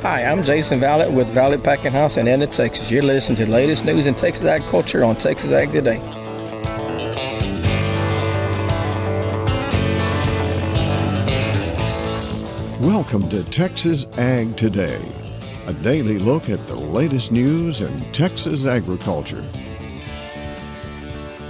Hi, I'm Jason Vallett with Vallett Packing House in Enid, Texas. You're listening to the latest news in Texas agriculture on Texas Ag Today. Welcome to Texas Ag Today, a daily look at the latest news in Texas agriculture.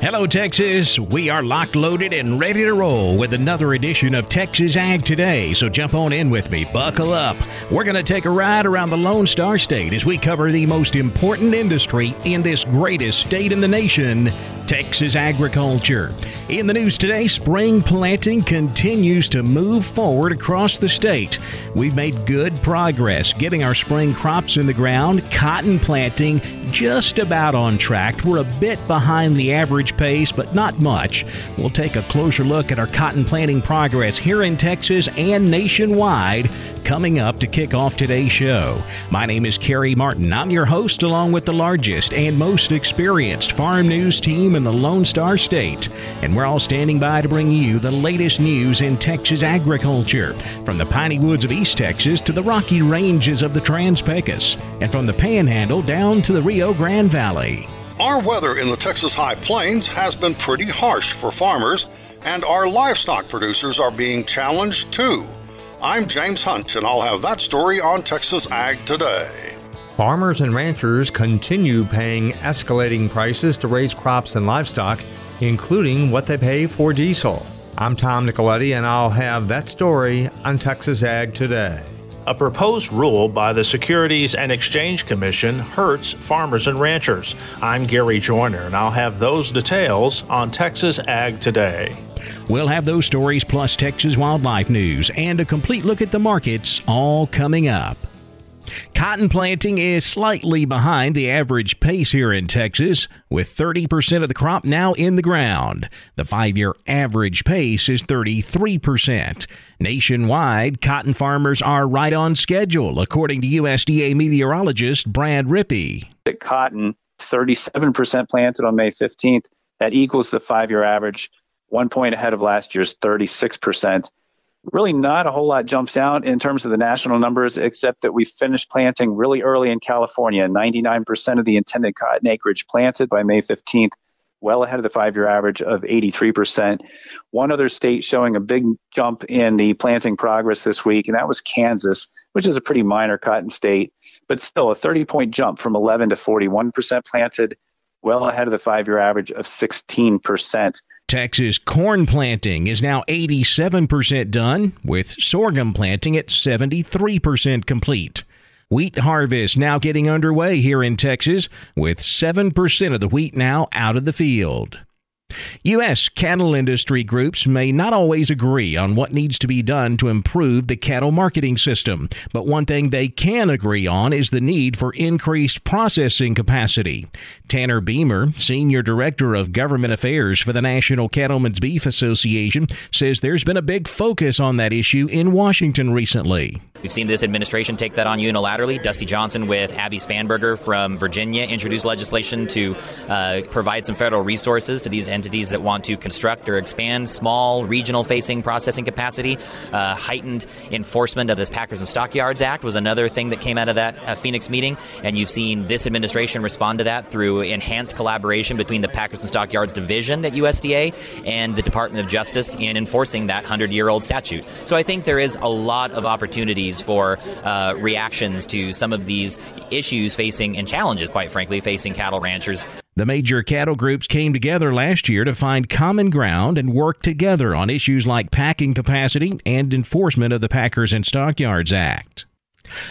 Hello, Texas. We are locked, loaded, and ready to roll with another edition of Texas Ag Today. So jump on in with me. Buckle up. We're going to take a ride around the Lone Star State as we cover the most important industry in this greatest state in the nation Texas agriculture. In the news today, spring planting continues to move forward across the state. We've made good progress getting our spring crops in the ground, cotton planting just about on track. We're a bit behind the average pace, but not much. We'll take a closer look at our cotton planting progress here in Texas and nationwide coming up to kick off today's show. My name is Carey Martin. I'm your host, along with the largest and most experienced farm news team in the Lone Star State. And we're all standing by to bring you the latest news in Texas agriculture, from the piney woods of East Texas to the rocky ranges of the Trans Pecos, and from the Panhandle down to the Rio Grande Valley. Our weather in the Texas High Plains has been pretty harsh for farmers, and our livestock producers are being challenged too. I'm James Hunt, and I'll have that story on Texas Ag Today. Farmers and ranchers continue paying escalating prices to raise crops and livestock, including what they pay for diesel. I'm Tom Nicoletti, and I'll have that story on Texas Ag Today. A proposed rule by the Securities and Exchange Commission hurts farmers and ranchers. I'm Gary Joyner, and I'll have those details on Texas Ag Today. We'll have those stories plus Texas wildlife news and a complete look at the markets all coming up. Cotton planting is slightly behind the average pace here in Texas, with 30% of the crop now in the ground. The five year average pace is 33%. Nationwide, cotton farmers are right on schedule, according to USDA meteorologist Brad Rippey. The cotton, 37% planted on May 15th. That equals the five year average, one point ahead of last year's 36% really not a whole lot jumps out in terms of the national numbers, except that we finished planting really early in California. 99% of the intended cotton acreage planted by May 15th, well ahead of the five year average of 83%. One other state showing a big jump in the planting progress this week, and that was Kansas, which is a pretty minor cotton state, but still a 30 point jump from 11 to 41% planted, well ahead of the five year average of 16%. Texas corn planting is now 87% done, with sorghum planting at 73% complete. Wheat harvest now getting underway here in Texas, with 7% of the wheat now out of the field. U.S. cattle industry groups may not always agree on what needs to be done to improve the cattle marketing system, but one thing they can agree on is the need for increased processing capacity. Tanner Beymer, Senior Director of Government Affairs for the National Cattlemen's Beef Association, says there's been a big focus on that issue in Washington recently. We've seen this administration take that on unilaterally. Dusty Johnson with Abby Spanberger from Virginia introduced legislation to uh, provide some federal resources to these entities that want to construct or expand small regional facing processing capacity. Uh, heightened enforcement of this Packers and Stockyards Act was another thing that came out of that uh, Phoenix meeting. And you've seen this administration respond to that through enhanced collaboration between the Packers and Stockyards Division at USDA and the Department of Justice in enforcing that 100 year old statute. So I think there is a lot of opportunities for uh, reactions to some of these issues facing and challenges, quite frankly, facing cattle ranchers. The major cattle groups came together last year to find common ground and work together on issues like packing capacity and enforcement of the Packers and Stockyards Act.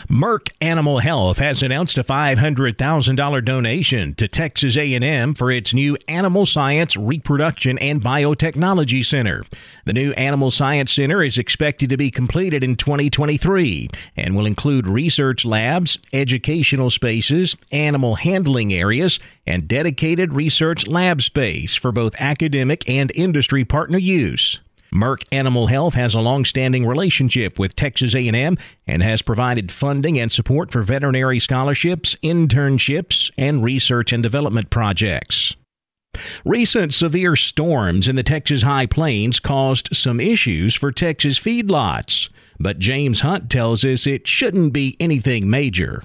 Merck Animal Health has announced a $500,000 donation to Texas A&M for its new Animal Science Reproduction and Biotechnology Center. The new Animal Science Center is expected to be completed in 2023 and will include research labs, educational spaces, animal handling areas, and dedicated research lab space for both academic and industry partner use. Merck Animal Health has a long-standing relationship with Texas A&M and has provided funding and support for veterinary scholarships, internships, and research and development projects. Recent severe storms in the Texas High Plains caused some issues for Texas feedlots, but James Hunt tells us it shouldn't be anything major.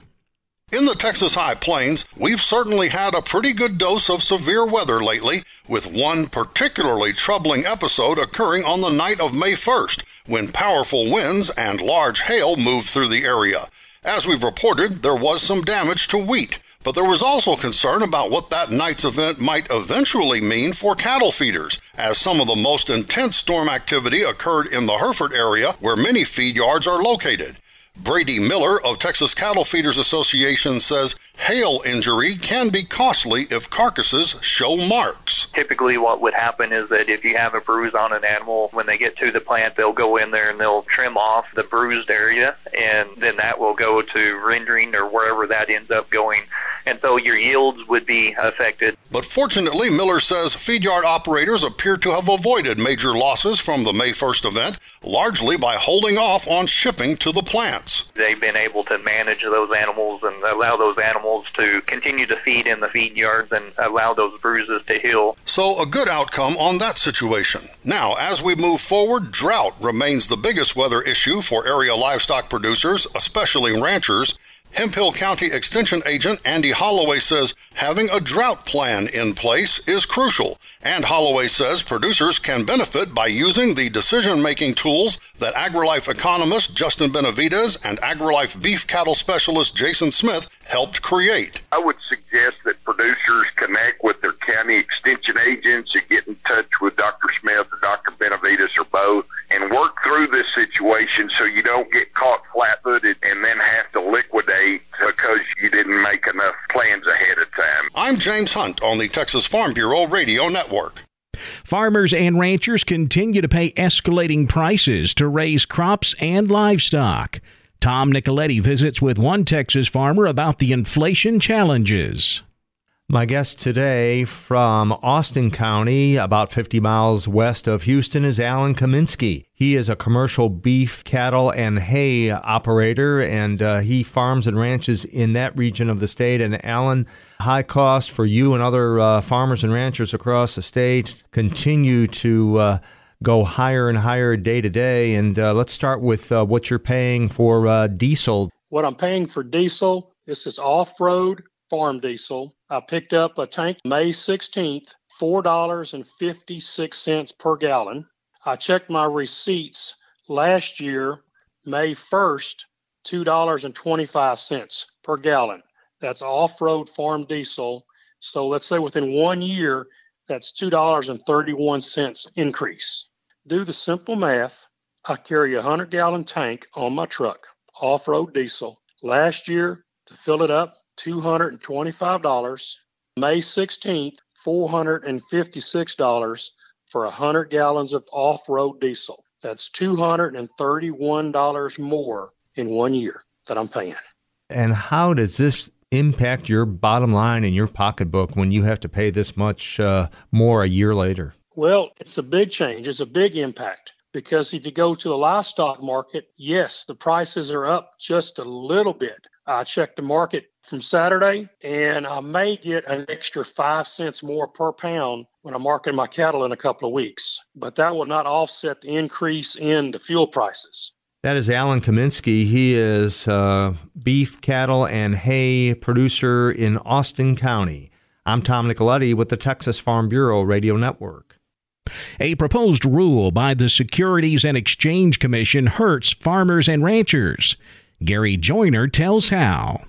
In the Texas High Plains, we've certainly had a pretty good dose of severe weather lately, with one particularly troubling episode occurring on the night of May 1st, when powerful winds and large hail moved through the area. As we've reported, there was some damage to wheat, but there was also concern about what that night's event might eventually mean for cattle feeders, as some of the most intense storm activity occurred in the Hereford area where many feed yards are located. Brady Miller of Texas Cattle Feeders Association says hail injury can be costly if carcasses show marks. Typically, what would happen is that if you have a bruise on an animal, when they get to the plant, they'll go in there and they'll trim off the bruised area, and then that will go to rendering or wherever that ends up going. And so your yields would be affected. But fortunately, Miller says feed yard operators appear to have avoided major losses from the May 1st event, largely by holding off on shipping to the plants. They've been able to manage those animals and allow those animals to continue to feed in the feed yards and allow those bruises to heal. So, a good outcome on that situation. Now, as we move forward, drought remains the biggest weather issue for area livestock producers, especially ranchers. Hemphill County Extension Agent Andy Holloway says having a drought plan in place is crucial, and Holloway says producers can benefit by using the decision making tools that AgriLife economist Justin Benavides and AgriLife beef cattle specialist Jason Smith helped create. I would suggest that producers connect with their county extension agents and get in touch with Dr. Smith or Dr. Benavides or both work through this situation so you don't get caught flat footed and then have to liquidate because you didn't make enough plans ahead of time. I'm James Hunt on the Texas Farm Bureau Radio Network. Farmers and ranchers continue to pay escalating prices to raise crops and livestock. Tom Nicoletti visits with one Texas farmer about the inflation challenges. My guest today from Austin County, about 50 miles west of Houston, is Alan Kaminsky. He is a commercial beef, cattle, and hay operator, and uh, he farms and ranches in that region of the state. And Alan, high cost for you and other uh, farmers and ranchers across the state continue to uh, go higher and higher day to day. And uh, let's start with uh, what you're paying for uh, diesel. What I'm paying for diesel, this is off road farm diesel. I picked up a tank May 16th, $4.56 per gallon. I checked my receipts last year, May 1st, $2.25 per gallon. That's off road farm diesel. So let's say within one year, that's $2.31 increase. Do the simple math. I carry a 100 gallon tank on my truck, off road diesel. Last year, to fill it up, $225. May 16th, $456 for 100 gallons of off road diesel. That's $231 more in one year that I'm paying. And how does this impact your bottom line in your pocketbook when you have to pay this much uh, more a year later? Well, it's a big change. It's a big impact because if you go to the livestock market, yes, the prices are up just a little bit. I checked the market from Saturday and I may get an extra five cents more per pound when I'm marketing my cattle in a couple of weeks, but that will not offset the increase in the fuel prices. That is Alan Kaminsky. He is a beef, cattle, and hay producer in Austin County. I'm Tom Nicoletti with the Texas Farm Bureau Radio Network. A proposed rule by the Securities and Exchange Commission hurts farmers and ranchers. Gary Joyner tells how.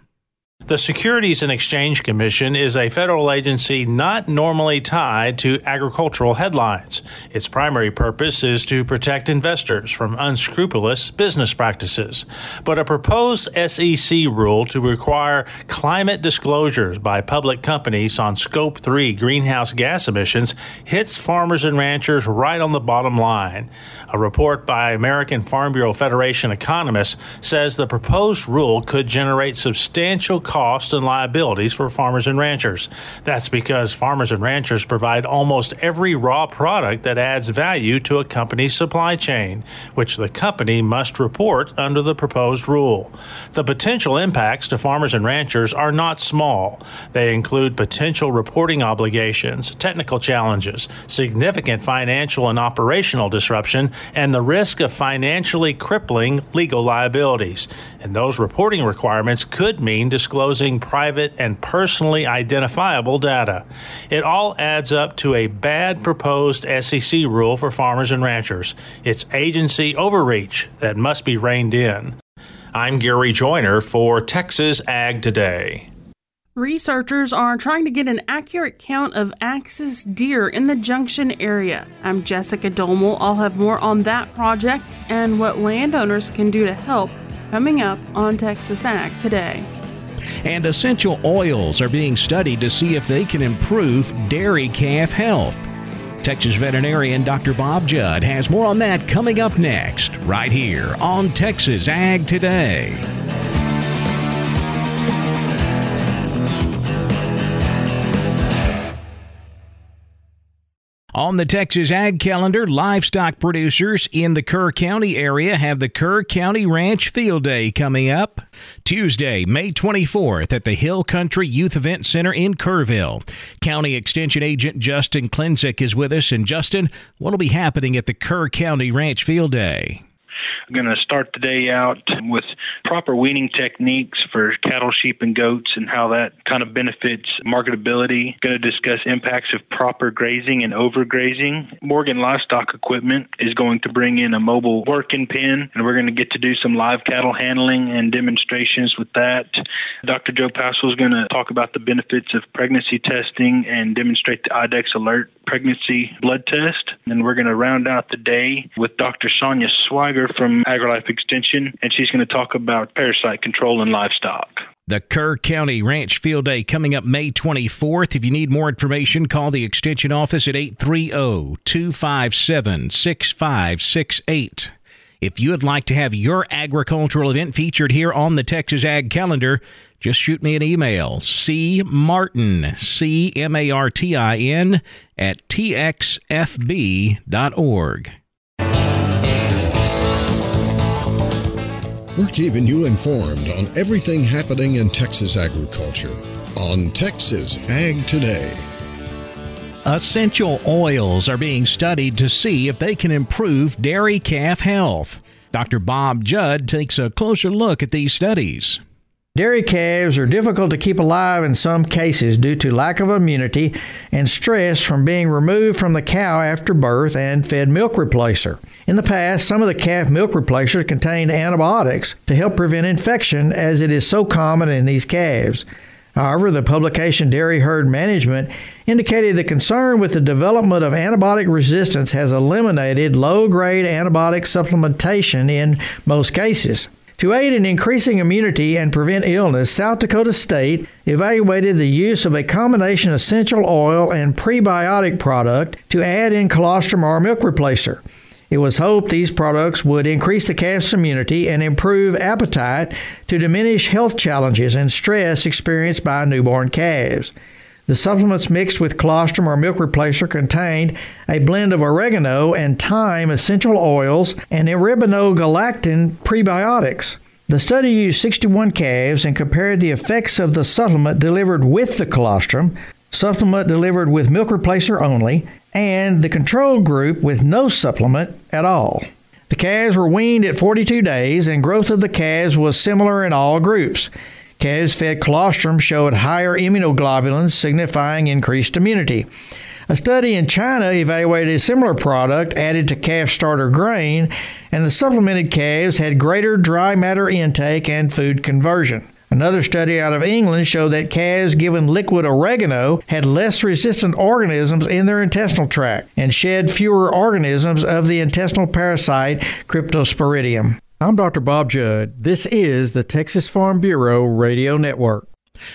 The Securities and Exchange Commission is a federal agency not normally tied to agricultural headlines. Its primary purpose is to protect investors from unscrupulous business practices. But a proposed SEC rule to require climate disclosures by public companies on Scope 3 greenhouse gas emissions hits farmers and ranchers right on the bottom line. A report by American Farm Bureau Federation economists says the proposed rule could generate substantial costs and liabilities for farmers and ranchers. That's because farmers and ranchers provide almost every raw product that adds value to a company's supply chain, which the company must report under the proposed rule. The potential impacts to farmers and ranchers are not small. They include potential reporting obligations, technical challenges, significant financial and operational disruption, and the risk of financially crippling legal liabilities. And those reporting requirements could mean disclosing private and personally identifiable data. It all adds up to a bad proposed SEC rule for farmers and ranchers. It's agency overreach that must be reined in. I'm Gary Joyner for Texas Ag Today. Researchers are trying to get an accurate count of axis deer in the Junction area. I'm Jessica Domel. I'll have more on that project and what landowners can do to help coming up on Texas Ag today. And essential oils are being studied to see if they can improve dairy calf health. Texas veterinarian Dr. Bob Judd has more on that coming up next, right here on Texas Ag Today. On the Texas Ag Calendar, livestock producers in the Kerr County area have the Kerr County Ranch Field Day coming up Tuesday, May 24th at the Hill Country Youth Event Center in Kerrville. County Extension Agent Justin Klinzik is with us. And Justin, what will be happening at the Kerr County Ranch Field Day? I'm going to start the day out with proper weaning techniques for cattle, sheep, and goats and how that kind of benefits marketability. Going to discuss impacts of proper grazing and overgrazing. Morgan Livestock Equipment is going to bring in a mobile working pen, and we're going to get to do some live cattle handling and demonstrations with that. Dr. Joe Paschal is going to talk about the benefits of pregnancy testing and demonstrate the IDEXX Alert pregnancy blood test. And we're going to round out the day with Dr. Sonja Swiger from AgriLife Extension, and she's going to talk about parasite control in livestock. The Kerr County Ranch Field Day coming up May 24th. If you need more information, call the Extension office at 830 257 6568. If you would like to have your agricultural event featured here on the Texas Ag Calendar, just shoot me an email, cmartin, C M A R T I N, at txfb.org. We're keeping you informed on everything happening in Texas agriculture on Texas Ag Today. Essential oils are being studied to see if they can improve dairy calf health. Dr. Bob Judd takes a closer look at these studies. Dairy calves are difficult to keep alive in some cases due to lack of immunity and stress from being removed from the cow after birth and fed milk replacer. In the past, some of the calf milk replacers contained antibiotics to help prevent infection as it is so common in these calves. However, the publication Dairy Herd Management indicated the concern with the development of antibiotic resistance has eliminated low grade antibiotic supplementation in most cases. To aid in increasing immunity and prevent illness, South Dakota State evaluated the use of a combination essential oil and prebiotic product to add in colostrum or milk replacer. It was hoped these products would increase the calf's immunity and improve appetite to diminish health challenges and stress experienced by newborn calves. The supplements mixed with colostrum or milk replacer contained a blend of oregano and thyme essential oils and galactin prebiotics. The study used 61 calves and compared the effects of the supplement delivered with the colostrum, supplement delivered with milk replacer only, and the control group with no supplement at all. The calves were weaned at 42 days, and growth of the calves was similar in all groups. Calves fed colostrum showed higher immunoglobulins, signifying increased immunity. A study in China evaluated a similar product added to calf starter grain, and the supplemented calves had greater dry matter intake and food conversion. Another study out of England showed that calves given liquid oregano had less resistant organisms in their intestinal tract and shed fewer organisms of the intestinal parasite Cryptosporidium. I'm Dr. Bob Judd. This is the Texas Farm Bureau Radio Network.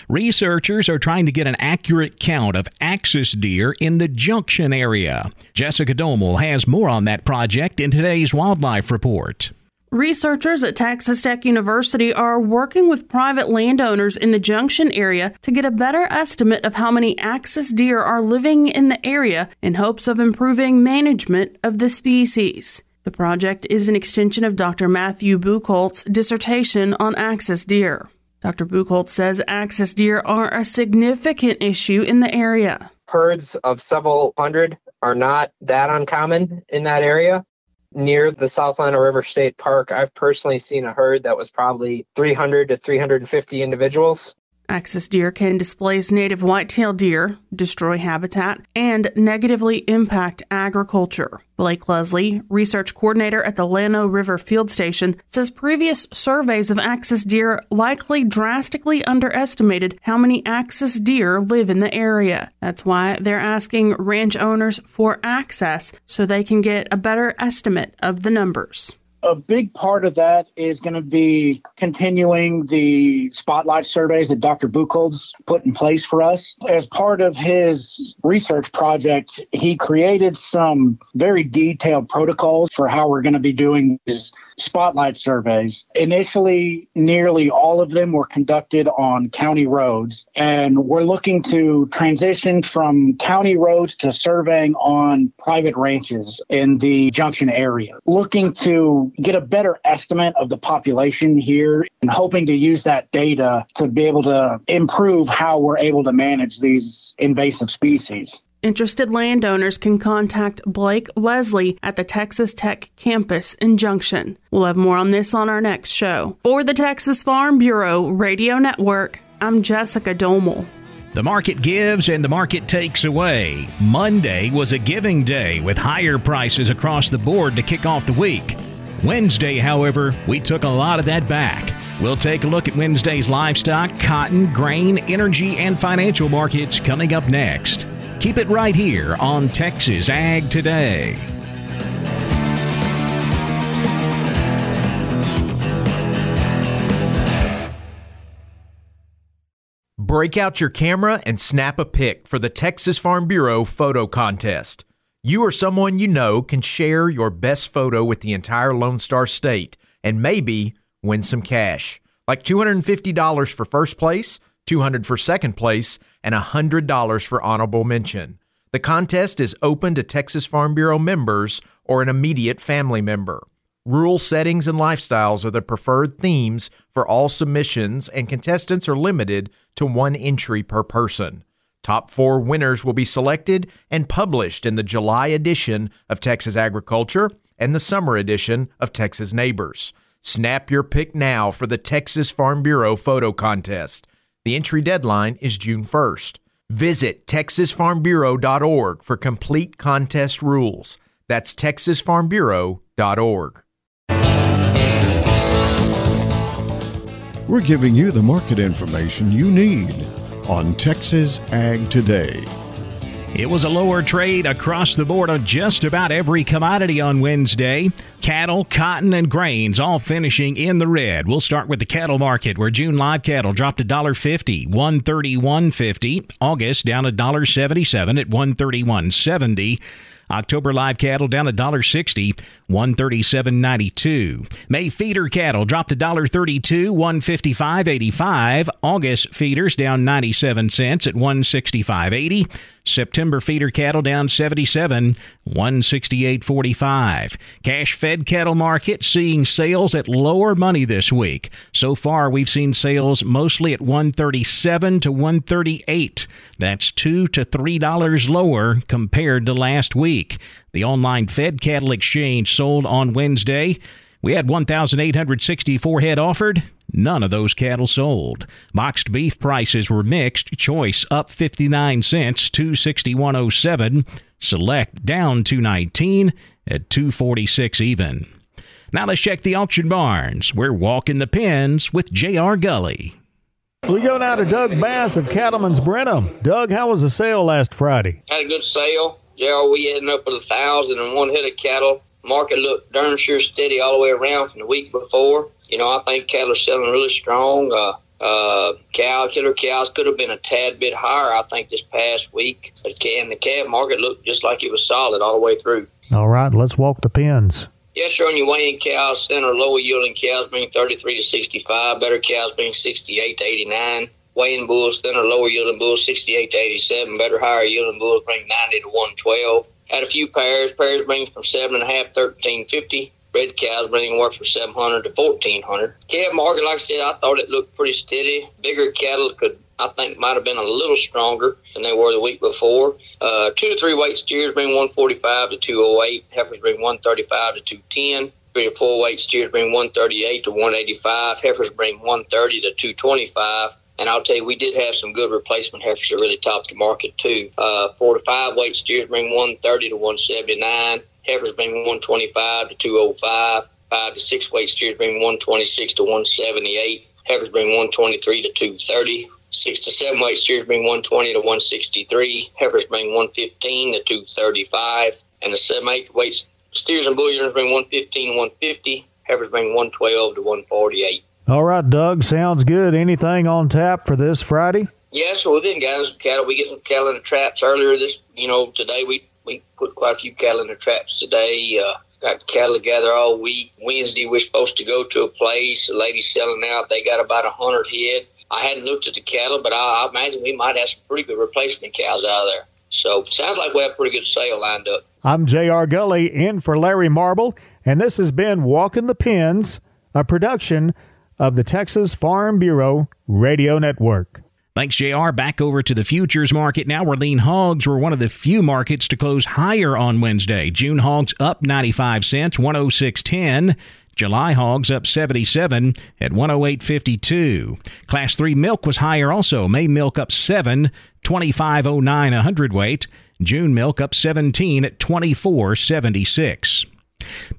Researchers are trying to get an accurate count of axis deer in the Junction area. Jessica Domel has more on that project in today's Wildlife Report. Researchers at Texas Tech University are working with private landowners in the Junction area to get a better estimate of how many axis deer are living in the area in hopes of improving management of the species. The project is an extension of Dr. Matthew Buchholz's dissertation on axis deer. Dr. Buchholz says axis deer are a significant issue in the area. Herds of several hundred are not that uncommon in that area near the South Llano River State Park, I've personally seen a herd that was probably 300 to 350 individuals. Axis deer can displace native whitetail deer, destroy habitat, and negatively impact agriculture. Blake Leslie, research coordinator at the Llano River Field Station, says previous surveys of axis deer likely drastically underestimated how many axis deer live in the area. That's why they're asking ranch owners for access so they can get a better estimate of the numbers a big part of that is going to be continuing the spotlight surveys that Dr. Buchholz put in place for us. As part of his research project, he created some very detailed protocols for how we're going to be doing these spotlight surveys. Initially, nearly all of them were conducted on county roads, and we're looking to transition from county roads to surveying on private ranches in the Junction area. Looking to get a better estimate of the population here and hoping to use that data to be able to improve how we're able to manage these invasive species. Interested landowners can contact Blake Leslie at the Texas Tech campus in Junction. We'll have more on this on our next show. For the Texas Farm Bureau Radio Network, I'm Jessica Domel. The market gives and the market takes away. Monday was a giving day with higher prices across the board to kick off the week. Wednesday, however, we took a lot of that back. We'll take a look at Wednesday's livestock, cotton, grain, energy, and financial markets coming up next. Keep it right here on Texas Ag Today. Break out your camera and snap a pic for the Texas Farm Bureau photo contest. You or someone you know can share your best photo with the entire Lone Star State and maybe win some cash, like $250 for first place 200 for second place, and $100 for honorable mention. The contest is open to Texas Farm Bureau members or an immediate family member. Rural settings and lifestyles are the preferred themes for all submissions, and contestants are limited to one entry per person. Top four winners will be selected and published in the July edition of Texas Agriculture and the summer edition of Texas Neighbors. Snap your pick now for the Texas Farm Bureau photo contest. The entry deadline is June 1st. Visit texasfarmbureau.org for complete contest rules. That's texasfarmbureau.org. We're giving you the market information you need on Texas Ag Today. It was a lower trade across the board on just about every commodity on Wednesday. Cattle, cotton, and grains all finishing in the red. We'll start with the cattle market, where June live cattle dropped $1.50, 131.50. August down $1.77 at 131.70. October live cattle down $1.60, 137.92. May feeder cattle dropped $1.32, 155.85. August feeders down 97 cents at 165.80. September feeder cattle down 77, 168.45. Cash fed cattle market seeing sales at lower money this week. So far, we've seen sales mostly at 137 to 138. That's two to three dollars lower compared to last week. The online fed cattle exchange sold on Wednesday. We had 1,864 head offered. None of those cattle sold. Boxed beef prices were mixed. Choice up 59 cents, 261.07. Select down 219 at 246 even. Now let's check the auction barns. We're walking the pens with J.R. Gully. We go now to Doug Bass of Cattleman's Brenham. Doug, how was the sale last Friday? Had a good sale. Yeah, we ended up with a thousand and one head of cattle. Market looked darn sure steady all the way around from the week before. You know, I think cattle are selling really strong. Uh, uh, cow killer cows could have been a tad bit higher, I think, this past week. But can the calf market looked just like it was solid all the way through. All right, let's walk the pins. Yes, sir. On your weighing cows, center lower yielding cows bring 33 to 65. Better cows bring 68 to 89. Weighing bulls, thinner lower yielding bulls 68 to 87. Better higher yielding bulls bring 90 to 112. Had a few pairs. Pairs bring from seven and a half, 1350. Red cows bring anywhere from 700 to 1400. Calf market, like I said, I thought it looked pretty steady. Bigger cattle could I think might have been a little stronger than they were the week before. Uh, two to three weight steers bring 145 to 208. Heifers bring 135 to 210. Three to four weight steers bring 138 to 185. Heifers bring 130 to 225. And I'll tell you, we did have some good replacement heifers that really topped the market too. Uh, four to five weight steers bring 130 to 179. Heifers being 125 to 205. Five to six weight steers being 126 to 178. Heifers being 123 to 230. Six to seven weight steers being 120 to 163. Heifers being 115 to 235. And the seven eight weight steers and bull bring 115 to 150. Heifers being 112 to 148. All right, Doug, sounds good. Anything on tap for this Friday? Yeah, so we've been some cattle. We get some cattle in the traps earlier this, you know, today we, we put quite a few cattle in the traps today. Uh, got cattle together all week. Wednesday, we're supposed to go to a place. The lady's selling out. They got about a 100 head. I hadn't looked at the cattle, but I, I imagine we might have some pretty good replacement cows out of there. So sounds like we have a pretty good sale lined up. I'm J.R. Gully in for Larry Marble, and this has been Walking the Pins, a production of the Texas Farm Bureau Radio Network. Thanks, JR. Back over to the futures market now, where lean hogs were one of the few markets to close higher on Wednesday. June hogs up 95 cents, 106.10. July hogs up 77 at 108.52. Class 3 milk was higher also. May milk up 7, 25.09 a hundredweight. June milk up 17 at 24.76.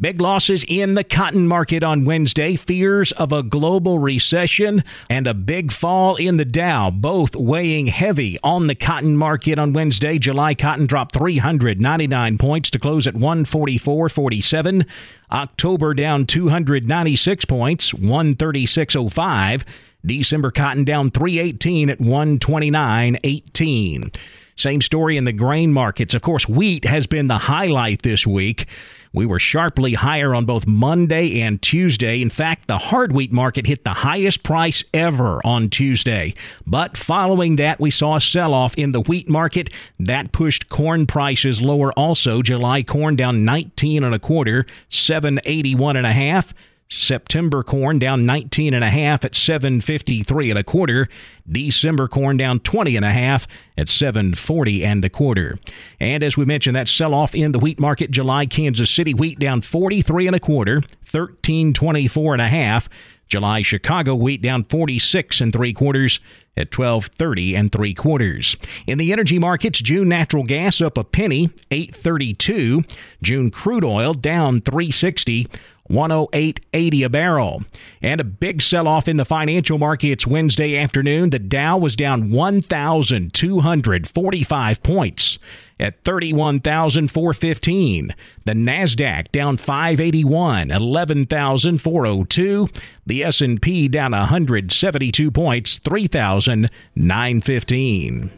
Big losses in the cotton market on Wednesday, fears of a global recession, and a big fall in the Dow, both weighing heavy on the cotton market on Wednesday. July cotton dropped 399 points to close at 144.47. October down 296 points, 136.05. December cotton down 318 at 129.18. Same story in the grain markets. Of course, wheat has been the highlight this week. We were sharply higher on both Monday and Tuesday. In fact, the hard wheat market hit the highest price ever on Tuesday. But following that, we saw a sell off in the wheat market. That pushed corn prices lower also. July corn down 19 and a quarter, 781 and a half. September corn down 19 and a half at 753 and a quarter. December corn down 20 and a half at 740 and a quarter. And as we mentioned, that sell off in the wheat market, July Kansas City wheat down 43 and a quarter, 1324 and a half. July Chicago wheat down 46 and three quarters at 1230 and three quarters. In the energy markets, June natural gas up a penny, 832. June crude oil down 360. 108.80 a barrel. And a big sell off in the financial markets Wednesday afternoon. The Dow was down 1,245 points at 31,415. The Nasdaq down 581, 11,402. The S&P down 172 points, 3,915.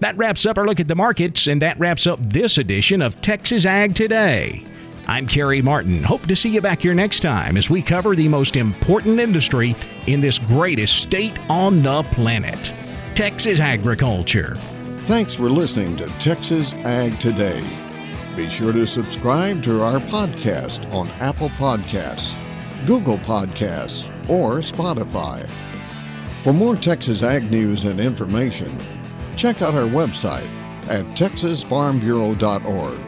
That wraps up our look at the markets and that wraps up this edition of Texas Ag Today. I'm Carey Martin. Hope to see you back here next time as we cover the most important industry in this greatest state on the planet Texas agriculture. Thanks for listening to Texas Ag Today. Be sure to subscribe to our podcast on Apple Podcasts, Google Podcasts, or Spotify. For more Texas Ag news and information, check out our website at texasfarmbureau.org